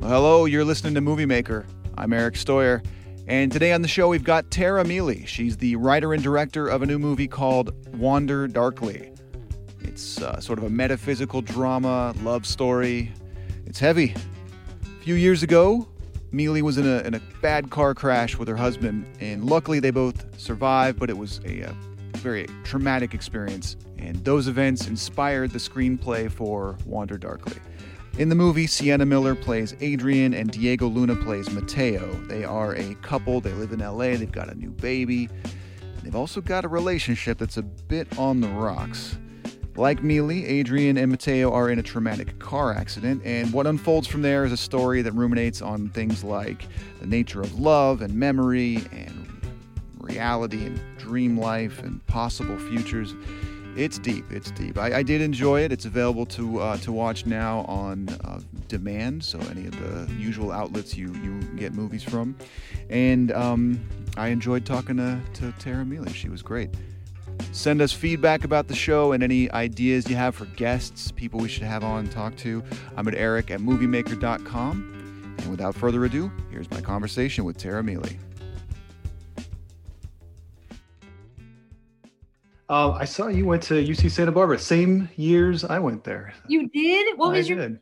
Well, hello, you're listening to Movie Maker. I'm Eric Stoyer. And today on the show, we've got Tara Miele. She's the writer and director of a new movie called Wander Darkly. It's uh, sort of a metaphysical drama, love story. It's heavy. A few years ago, Miele was in a, in a bad car crash with her husband, and luckily they both survived, but it was a, a very traumatic experience. And those events inspired the screenplay for Wander Darkly. In the movie, Sienna Miller plays Adrian and Diego Luna plays Mateo. They are a couple, they live in LA, they've got a new baby. They've also got a relationship that's a bit on the rocks. Like Miele, Adrian and Mateo are in a traumatic car accident, and what unfolds from there is a story that ruminates on things like the nature of love and memory and reality and dream life and possible futures. It's deep. It's deep. I, I did enjoy it. It's available to uh, to watch now on uh, demand, so any of the usual outlets you you get movies from. And um, I enjoyed talking to, to Tara Miele. She was great. Send us feedback about the show and any ideas you have for guests, people we should have on and talk to. I'm at eric at moviemaker.com. And without further ado, here's my conversation with Tara Miele. Uh, I saw you went to UC Santa Barbara, same years I went there. You did? What was I your did.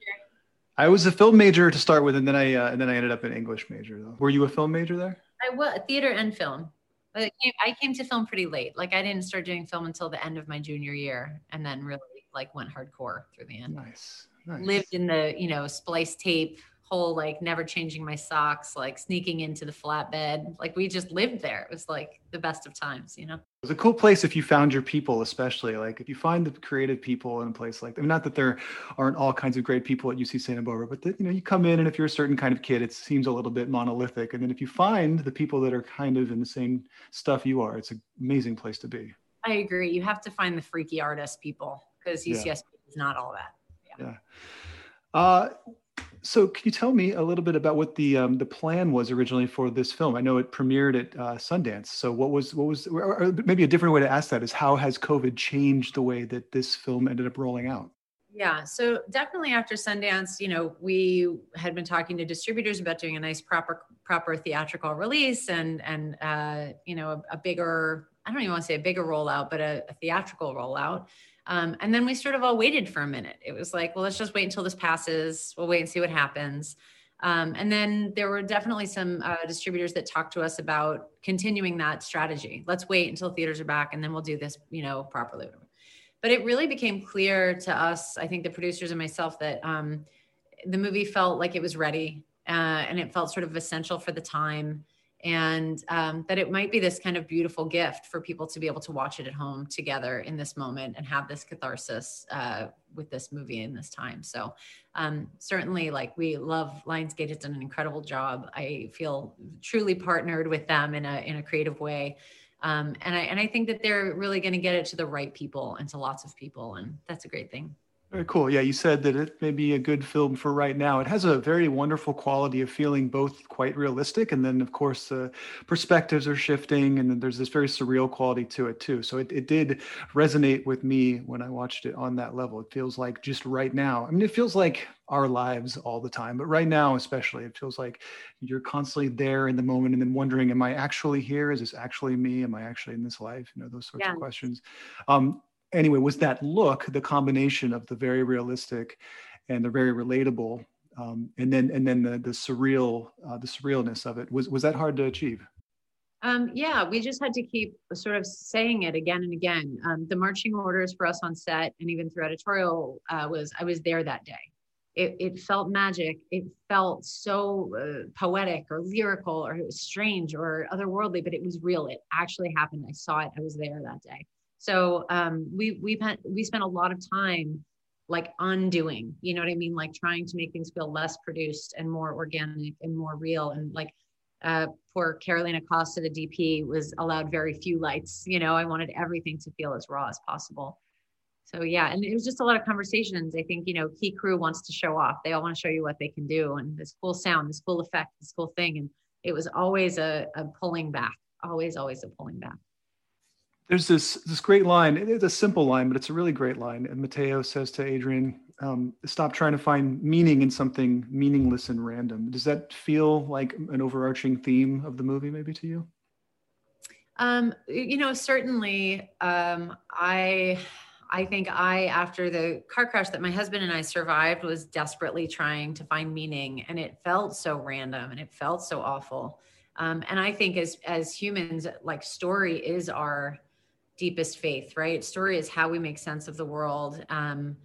I was a film major to start with, and then I uh, and then I ended up an English major. Though. Were you a film major there? I was theater and film. It came, I came to film pretty late. Like I didn't start doing film until the end of my junior year, and then really like went hardcore through the end. Nice. nice. Lived in the you know splice tape hole, like never changing my socks, like sneaking into the flatbed. Like we just lived there. It was like the best of times, you know. It was a cool place if you found your people, especially like if you find the creative people in a place like. I mean, not that there aren't all kinds of great people at UC Santa Barbara, but that you know you come in and if you're a certain kind of kid, it seems a little bit monolithic. And then if you find the people that are kind of in the same stuff you are, it's an amazing place to be. I agree. You have to find the freaky artist people because Yeah. UCSB is not all that. Yeah. Uh, so can you tell me a little bit about what the um, the plan was originally for this film? I know it premiered at uh, Sundance. So what was what was or maybe a different way to ask that is how has COVID changed the way that this film ended up rolling out? Yeah, so definitely after Sundance, you know, we had been talking to distributors about doing a nice proper proper theatrical release and and uh, you know a, a bigger I don't even want to say a bigger rollout, but a, a theatrical rollout. Um, and then we sort of all waited for a minute. It was like, well, let's just wait until this passes. We'll wait and see what happens. Um, and then there were definitely some uh, distributors that talked to us about continuing that strategy. Let's wait until theaters are back, and then we'll do this, you know, properly but it really became clear to us i think the producers and myself that um, the movie felt like it was ready uh, and it felt sort of essential for the time and um, that it might be this kind of beautiful gift for people to be able to watch it at home together in this moment and have this catharsis uh, with this movie in this time. So um, certainly like we love lionsgate. Has done an incredible job. I feel truly partnered with them in a in a creative way. Um, and I and I think that they're really going to get it to the right people and to lots of people, and that's a great thing. Very cool. Yeah, you said that it may be a good film for right now. It has a very wonderful quality of feeling both quite realistic, and then of course uh, perspectives are shifting, and then there's this very surreal quality to it too. So it, it did resonate with me when I watched it on that level. It feels like just right now. I mean, it feels like our lives all the time, but right now especially, it feels like you're constantly there in the moment, and then wondering, "Am I actually here? Is this actually me? Am I actually in this life?" You know, those sorts Yeah. of questions. Um, anyway, was that look the combination of the very realistic and the very relatable, um, and then and then the the surreal uh, the surrealness of it was was that hard to achieve? Um, yeah, we just had to keep sort of saying it again and again. Um, the marching orders for us on set and even through editorial uh, was I was there that day. It, it felt magic. It felt so uh, poetic or lyrical or it was strange or otherworldly, but it was real. It actually happened. I saw it. I was there that day. So um, we we spent we spent a lot of time like undoing. You know what I mean? Like trying to make things feel less produced and more organic and more real and like uh, poor Carolina Costa, the DP, was allowed very few lights. You know, I wanted everything to feel as raw as possible. So yeah, and it was just a lot of conversations. I think you know, key crew wants to show off. They all want to show you what they can do, and this cool sound, this cool effect, this cool thing. And it was always a, a pulling back. Always, always a pulling back. There's this this great line. It's a simple line, but it's a really great line. And Mateo says to Adrian, um, stop trying to find meaning in something meaningless and random. Does that feel like an overarching theme of the movie, maybe to you? Um, you know, certainly. Um, I I think I, after the car crash that my husband and I survived, was desperately trying to find meaning, and it felt so random and it felt so awful. Um, and I think as as humans, like story is our deepest faith, right? Story is how we make sense of the world. Um,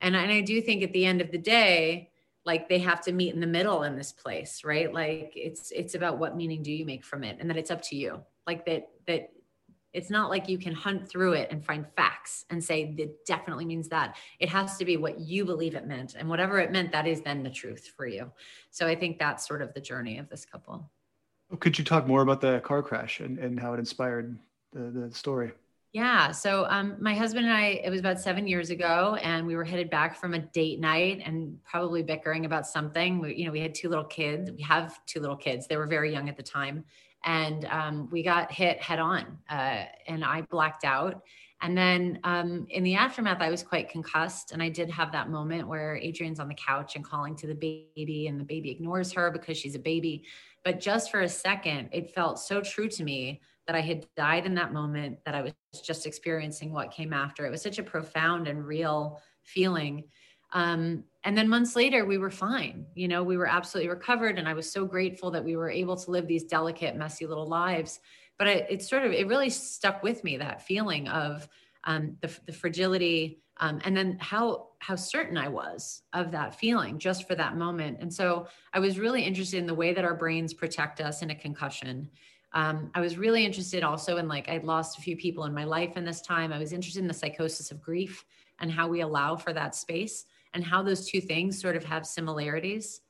and, and I do think at the end of the day, like they have to meet in the middle in this place, right? Like it's it's about what meaning do you make from it, and that it's up to you. Like that that it's not like you can hunt through it and find facts and say that definitely means that. It has to be what you believe it meant, and whatever it meant, that is then the truth for you. So I think that's sort of the journey of this couple. Could you talk more about the car crash and, and how it inspired the, the story? Yeah. So um, my husband and I, it was about seven years ago, and we were headed back from a date night and probably bickering about something. We, you know, we had two little kids. We have two little kids. They were very young at the time, and um, we got hit head on, uh, and I blacked out. And then um, in the aftermath, I was quite concussed, and I did have that moment where Adrian's on the couch and calling to the baby, and the baby ignores her because she's a baby. But just for a second, it felt so true to me that I had died in that moment, that I was just experiencing what came after. It was such a profound and real feeling. Um, and then months later, we were fine. You know, we were absolutely recovered. And I was so grateful that we were able to live these delicate, messy little lives. But it, it sort of, it really stuck with me that feeling of um, the, the fragility um, and then how how certain I was of that feeling just for that moment. And so I was really interested in the way that our brains protect us in a concussion um, I was really interested also in like I'd lost a few people in my life in this time. I was interested in the psychosis of grief and how we allow for that space and how those two things sort of have similarities.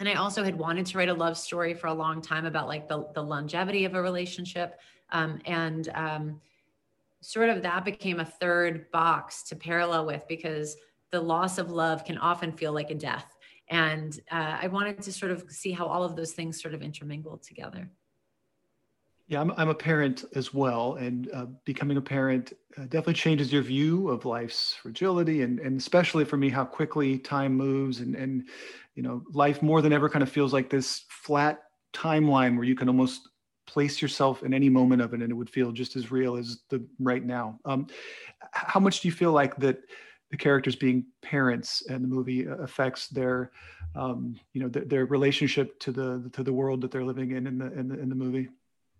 And I also had wanted to write a love story for a long time about like the, the longevity of a relationship. Um, and um, sort of that became a third box to parallel with because the loss of love can often feel like a death. And uh, I wanted to sort of see how all of those things sort of intermingled together. Yeah, I'm, I'm a parent as well, and uh, becoming a parent uh, definitely changes your view of life's fragility, and and especially for me, how quickly time moves, and and you know, life more than ever kind of feels like this flat timeline where you can almost place yourself in any moment of it, and it would feel just as real as the right now. Um, how much do you feel like that? the characters being parents and the movie uh, affects their um, you know their, their, relationship to the to the world that they're living in in the in the, in the movie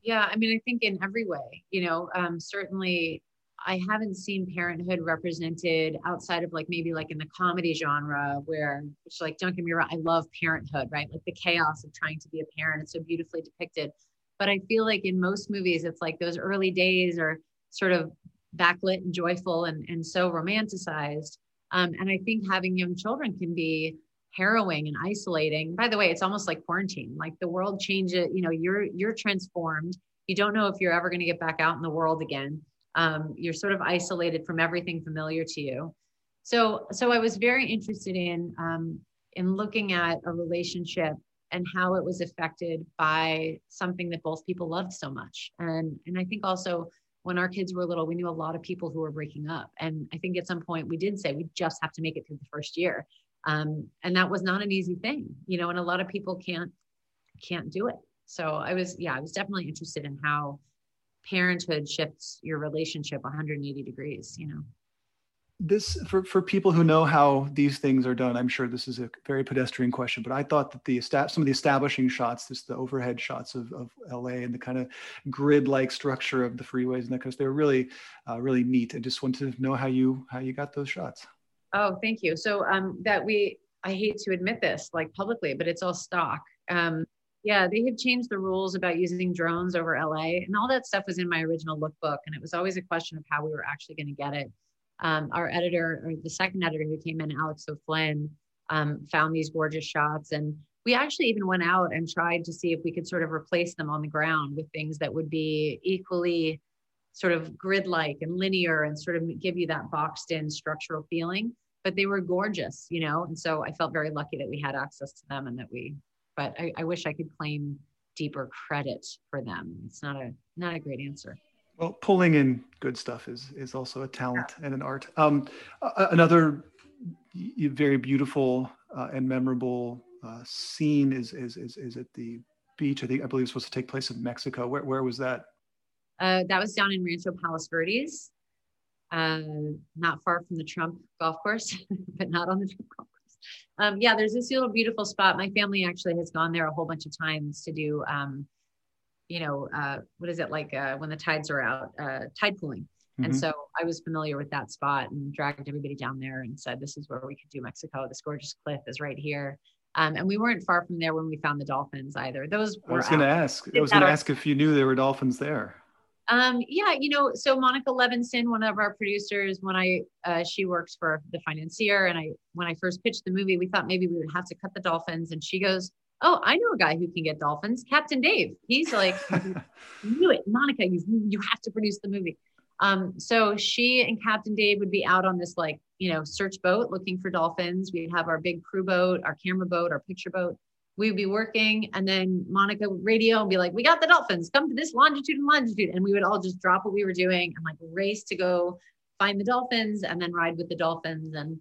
yeah, I mean, I think in every way, you know, um, certainly I haven't seen parenthood represented outside of like maybe like in the comedy genre where it's like, don't get me wrong, I love parenthood, right? Like the chaos of trying to be a parent. It's so beautifully depicted. But I feel like in most movies, it's like those early days are sort of backlit and joyful and, and so romanticized. Um, and I think having young children can be harrowing and isolating. By the way, it's almost like quarantine. Like the world changes, you know, you're you're transformed. You don't know if you're ever going to get back out in the world again. Um, you're sort of isolated from everything familiar to you. So so I was very interested in um, in looking at a relationship and how it was affected by something that both people loved so much. And and I think also when our kids were little, we knew a lot of people who were breaking up. And I think at some point we did say we just have to make it through the first year um, and that was not an easy thing you know and a lot of people can't can't do it. So i was yeah i was definitely interested in how parenthood shifts your relationship 180 degrees you know. This for, for people who know how these things are done i'm sure this is a very pedestrian question but i thought that the some of the establishing shots this the overhead shots of, of la and the kind of grid like structure of the freeways and that because they were really uh, really neat. I just wanted to know how you how you got those shots Oh, thank you. So um, that we, I hate to admit this like publicly, but it's all stock. Um, yeah, they have changed the rules about using drones over LA, and all that stuff was in my original lookbook, and it was always a question of how we were actually going to get it. Um, our editor, or the second editor who came in, Alex O'Flynn, um, found these gorgeous shots, and we actually even went out and tried to see if we could sort of replace them on the ground with things that would be equally sort of grid like and linear and sort of give you that boxed in structural feeling but they were gorgeous you know and so i felt very lucky that we had access to them and that we but i, I wish i could claim deeper credit for them it's not a not a great answer well pulling in good stuff is is also a talent yeah. and an art um, another very beautiful uh, and memorable uh, scene is, is, is, is at the beach. I think, I believe it's supposed to take place in Mexico. Where, where was that? Uh, that was down in Rancho Palos Verdes, uh, not far from the Trump golf course, but not on the Trump golf course. Um, yeah, there's this little beautiful spot. My family actually has gone there a whole bunch of times to do, um, you know, uh, what is it like uh, when the tides are out, uh, tide pooling. Mm-hmm. And so I was familiar with that spot and dragged everybody down there and said, this is where we could do Mexico. This gorgeous cliff is right here. Um, and we weren't far from there when we found the dolphins either. Those I was going to ask. I was going to ask if you knew there were dolphins there. Um, yeah, you know, so Monica Levinson, one of our producers, when I uh, she works for the financier, and I when I first pitched the movie, we thought maybe we would have to cut the dolphins, and she goes, "Oh, I know a guy who can get dolphins, Captain Dave. He's like, knew it, Monica. You you have to produce the movie." Um, so she and Captain Dave would be out on this like you know search boat looking for dolphins. We'd have our big crew boat, our camera boat, our picture boat we would be working and then Monica would radio and be like, we got the dolphins, come to this longitude and longitude. And we would all just drop what we were doing and like race to go find the dolphins and then ride with the dolphins. And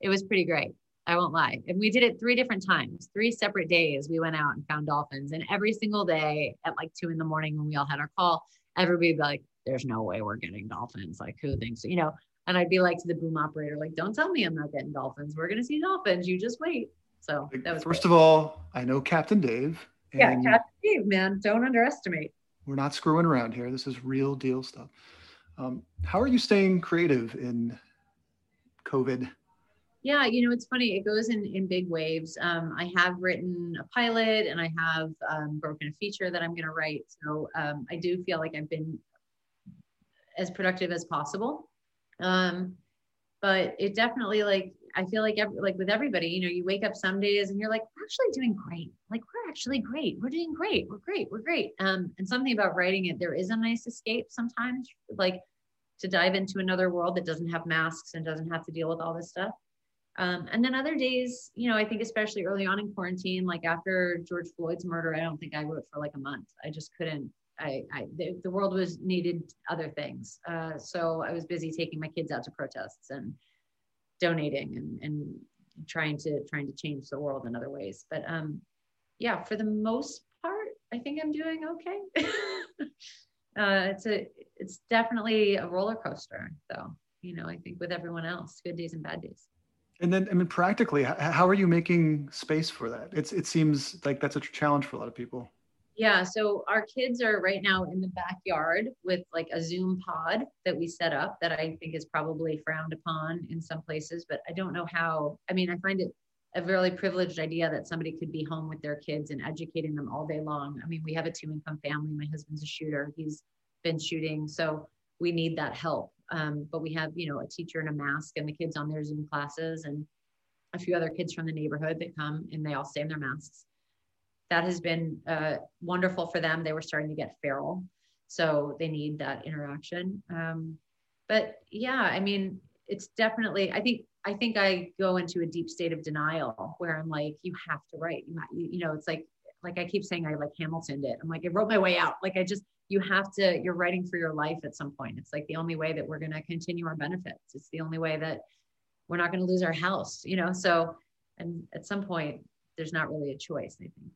it was pretty great. I won't lie. And we did it three different times, three separate days. We went out and found dolphins. And every single day at like two in the morning when we all had our call, everybody would be like, there's no way we're getting dolphins. Like, who thinks, you know? And I'd be like to the boom operator, like, don't tell me I'm not getting dolphins. We're going to see dolphins. You just wait. So that was first great. of all, I know Captain Dave. yeah, Captain Dave, man, don't underestimate. We're not screwing around here. This is real deal stuff. Um, how are you staying creative in COVID? Yeah, you know, it's funny. It goes in in big waves. Um, I have written a pilot, and I have um, broken a feature that I'm going to write. So um, I do feel like I've been as productive as possible. Um, but it definitely like I feel like every, like with everybody, you know, you wake up some days and you're like, we're actually doing great. Like we're actually great. We're doing great. We're great. We're great. Um, and something about writing it, there is a nice escape sometimes, like to dive into another world that doesn't have masks and doesn't have to deal with all this stuff. Um, and then other days, you know, I think especially early on in quarantine, like after George Floyd's murder, I don't think I wrote for like a month. I just couldn't. I, I the, the world was needed other things. Uh, so I was busy taking my kids out to protests and donating and, and trying to trying to change the world in other ways. But um, yeah, for the most part, I think I'm doing okay. uh, it's a it's definitely a roller coaster, though. You know, I think with everyone else, good days and bad days. And then, I mean, practically, how are you making space for that? It's it seems like that's a challenge for a lot of people. Yeah, so our kids are right now in the backyard with like a Zoom pod that we set up that I think is probably frowned upon in some places, but I don't know how. I mean, I find it a really privileged idea that somebody could be home with their kids and educating them all day long. I mean, we have a two income family. My husband's a shooter, he's been shooting. So we need that help. Um, but we have, you know, a teacher in a mask and the kids on their Zoom classes and a few other kids from the neighborhood that come and they all stay in their masks that has been uh, wonderful for them. They were starting to get feral, so they need that interaction. Um, but yeah, I mean, it's definitely. I think I think I go into a deep state of denial where I'm like, you have to write. You, you know, it's like like I keep saying, I like Hamilton did. I'm like, I wrote my way out. Like I just, you have to. You're writing for your life at some point. It's like the only way that we're going to continue our benefits. It's the only way that we're not going to lose our house. You know, so and at some point, there's not really a choice. I think.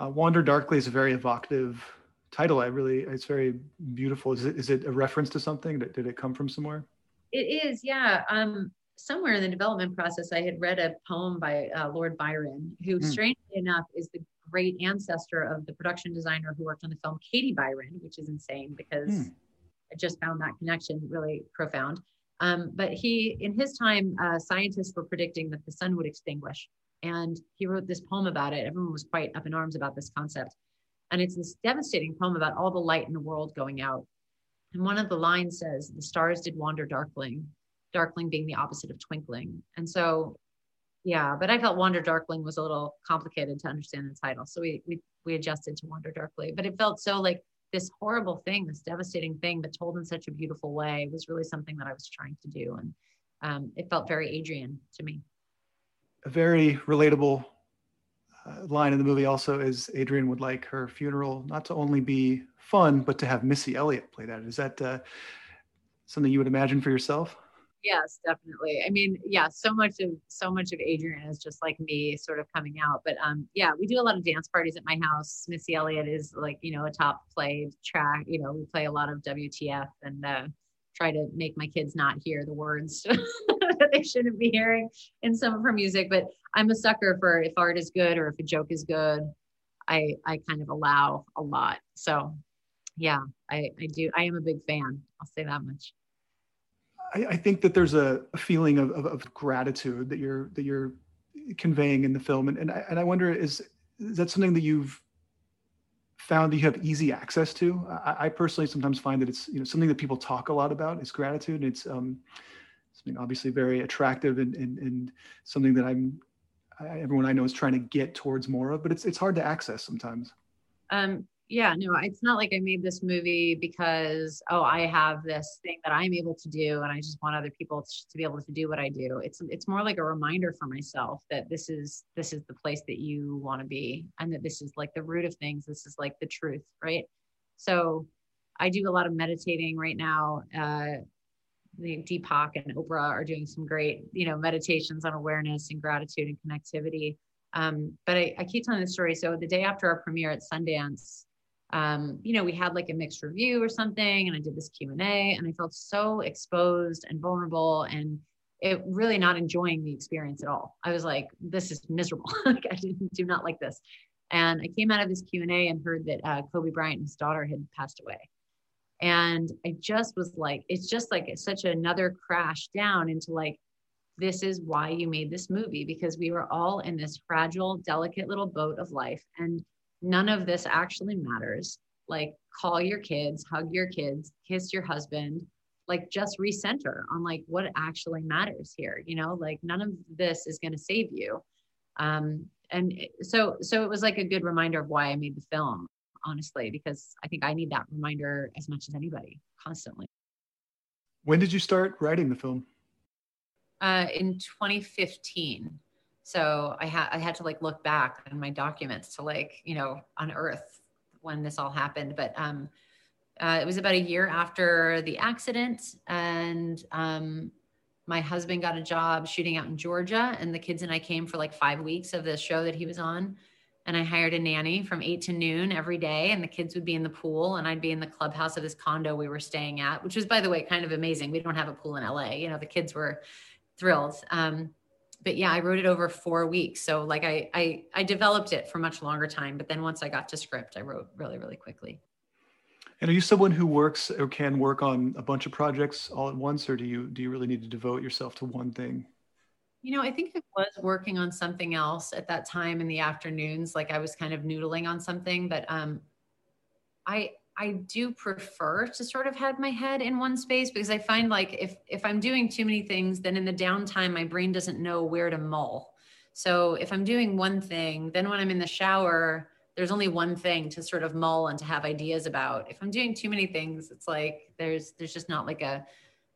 Uh, Wander Darkly is a very evocative title. I really, it's very beautiful. Is it, is it a reference to something? Did, it come from somewhere? It is, yeah. Um, somewhere in the development process, I had read a poem by uh, Lord Byron, who, mm. strangely enough, is the great ancestor of the production designer who worked on the film Katie Byron, which is insane because mm. I just found that connection really profound. Um, but he, in his time, uh, scientists were predicting that the sun would extinguish. And he wrote this poem about it. Everyone was quite up in arms about this concept. And it's this devastating poem about all the light in the world going out. And one of the lines says, The stars did wander darkling, darkling being the opposite of twinkling. And so, yeah, but I felt Wander Darkling was a little complicated to understand the title. So we, we, we adjusted to Wander Darkly. But it felt so like this horrible thing, this devastating thing, but told in such a beautiful way was really something that I was trying to do. And um, it felt very Adrian to me a very relatable uh, line in the movie also is Adrian would like her funeral not to only be fun, but to have Missy Elliott play that. Is that uh, something you would imagine for yourself? Yes, definitely. I mean, yeah, so much of so much of Adrian is just like me sort of coming out. But um yeah, we do a lot of dance parties at my house. Missy Elliott is like, you know, a top played track. You know, we play a lot of WTF and uh try to make my kids not hear the words that they shouldn't be hearing in some of her music. But I'm a sucker for if art is good or if a joke is good, I I kind of allow a lot. So yeah, I, I do. I am a big fan. I'll say that much. I, I think that there's a, a feeling of, of, of, gratitude that you're that you're conveying in the film, and and I, and I wonder is is that something that you've found that you have easy access to? I, I, personally sometimes find that it's you know something that people talk a lot about is gratitude. It's um, something obviously very attractive and and, and something that I'm I, everyone I know is trying to get towards more of, but it's it's hard to access sometimes. Um, yeah no it's not like i made this movie because oh i have this thing that i'm able to do and i just want other people to be able to do what i do. It's it's more like a reminder for myself that this is this is the place that you want to be and that this is like the root of things. This is like the truth right? So i do a lot of meditating right now uh Deepak and Oprah are doing some great, you know, meditations on awareness and gratitude and connectivity. Um, but I, I, keep telling the story. So the day after our premiere at Sundance, um, you know, we had like a mixed review or something, and I did this Q and A, and I felt so exposed and vulnerable, and it really not enjoying the experience at all. I was like, this is miserable. like I do not like this. And I came out of this Q and A and heard that uh, Kobe Bryant, his daughter, had passed away. And I just was like, it's just like it's such another crash down into like, this is why you made this movie because we were all in this fragile, delicate little boat of life. And none of this actually matters. Like call your kids, hug your kids, kiss your husband, like just recenter on like what actually matters here. You know, like none of this is going to save you. Um, and so, so it was like a good reminder of why I made the film, honestly, because I think I need that reminder as much as anybody constantly. When did you start writing the film? Uh, in 2015 so i had i had to like look back in my documents to like you know unearth when this all happened but um uh, it was about a year after the accident and um my husband got a job shooting out in georgia and the kids and i came for like five weeks of the show that he was on and i hired a nanny from eight to noon every day and the kids would be in the pool and i'd be in the clubhouse of this condo we were staying at which was by the way kind of amazing we don't have a pool in la you know the kids were thrilled um, but yeah, I wrote it over four weeks. So like I, I, I developed it for much longer time, but then once I got to script, I wrote really, really quickly. And are you someone who works or can work on a bunch of projects all at once, or do you do you really need to devote yourself to one thing? You know, I think I was working on something else at that time in the afternoons. Like I was kind of noodling on something, but um, I I do prefer to sort of have my head in one space because I find like if if I'm doing too many things, then in the downtime my brain doesn't know where to mull. So if I'm doing one thing, then when I'm in the shower, there's only one thing to sort of mull and to have ideas about. If I'm doing too many things, it's like there's there's just not like a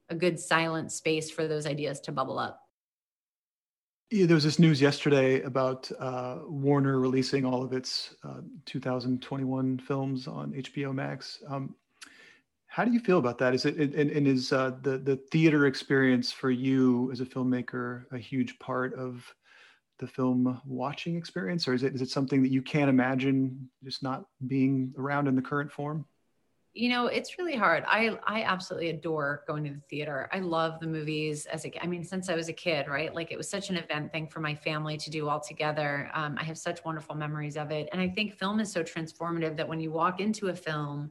a good silent space for those ideas to bubble up yeah, there was this news yesterday about uh, Warner releasing all of its uh, 2021 films on HBO Max. Um, how do you feel about that? Is it and, and is uh, the the theater experience for you as a filmmaker a huge part of the film watching experience, or is it is it something that you can't imagine just not being around in the current form? You know it's really hard. I i absolutely adore going to the theater. I love the movies as a i mean since i was a kid right? Like it was such an event thing for my family to do all together. Um, i have such wonderful memories of it. And i think film is so transformative that when you walk into a film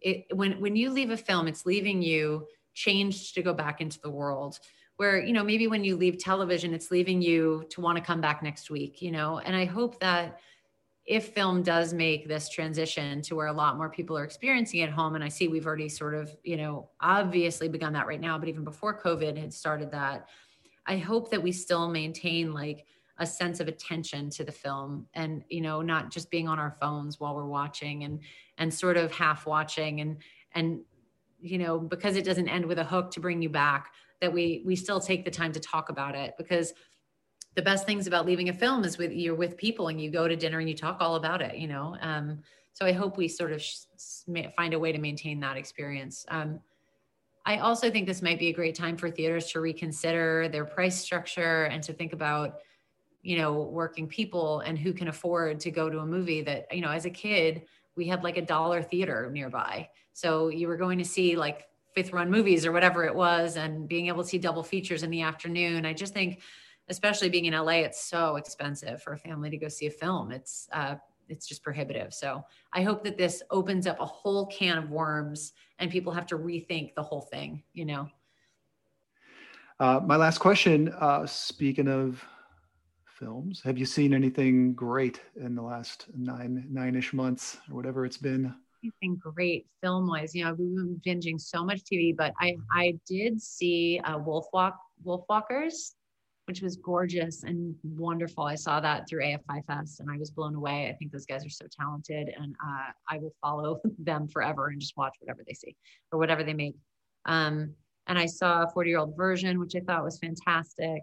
it when when you leave a film it's leaving you changed to go back into the world. Where you know maybe when you leave television it's leaving you to want to come back next week you know? And i hope that if film does make this transition to where a lot more people are experiencing at home and i see we've already sort of you know obviously begun that right now but even before covid had started that i hope that we still maintain like a sense of attention to the film and you know not just being on our phones while we're watching and and sort of half watching and and you know because it doesn't end with a hook to bring you back that we we still take the time to talk about it because the best things about leaving a film is with you're with people and you go to dinner and you talk all about it you know um, so i hope we sort of sh- find a way to maintain that experience um, I also think this might be a great time for theaters to reconsider their price structure and to think about, you know, working people and who can afford to go to a movie that, you know, as a kid, we had like a dollar theater nearby. So you were going to see like fifth run movies or whatever it was and being able to see double features in the afternoon. I just think, especially being in LA, it's so expensive for a family to go see a film. It's, uh, it's just prohibitive. So I hope that this opens up a whole can of worms and people have to rethink the whole thing, you know? Uh, my last question, uh, speaking of films, have you seen anything great in the last nine, nine-ish months or whatever it's been? Anything great film-wise, you know, we've been binging so much TV, but I, I did see uh, Wolf Walk, Wolf Walkers which was gorgeous and wonderful. I saw that through AFI Fest and I was blown away. I think those guys are so talented and uh, I will follow them forever and just watch whatever they see or whatever they make. Um, and I saw a 40 year old version, which I thought was fantastic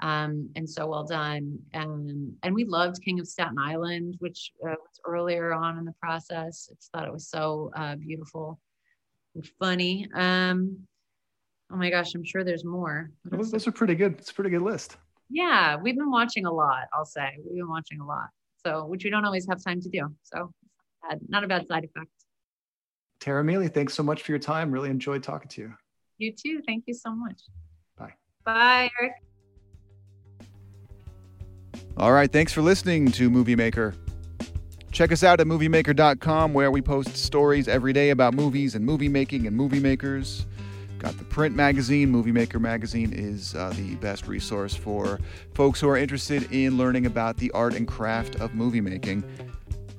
um, and so well done. And, and we loved King of Staten Island, which uh, was earlier on in the process. I just thought it was so uh, beautiful and funny. Um, Oh my gosh, I'm sure there's more. Those, those are pretty good. It's a pretty good list. Yeah, we've been watching a lot, I'll say. We've been watching a lot. So, which we don't always have time to do. So, not a bad side effect. Tara Miele, thanks so much for your time. Really enjoyed talking to you. You too. Thank you so much. Bye. Bye, Eric. All right. Thanks for listening to Movie Maker. Check us out at moviemaker.com where we post stories every day about movies and movie making and movie makers. Got the print magazine. Movie Maker magazine is uh, the best resource for folks who are interested in learning about the art and craft of movie making.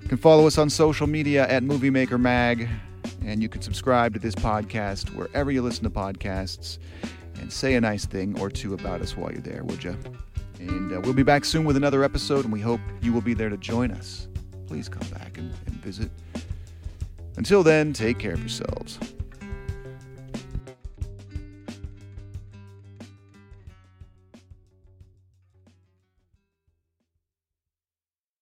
You can follow us on social media at Movie Maker Mag, and you can subscribe to this podcast wherever you listen to podcasts and say a nice thing or two about us while you're there, would you? And uh, we'll be back soon with another episode, and we hope you will be there to join us. Please come back and, and visit. Until then, take care of yourselves.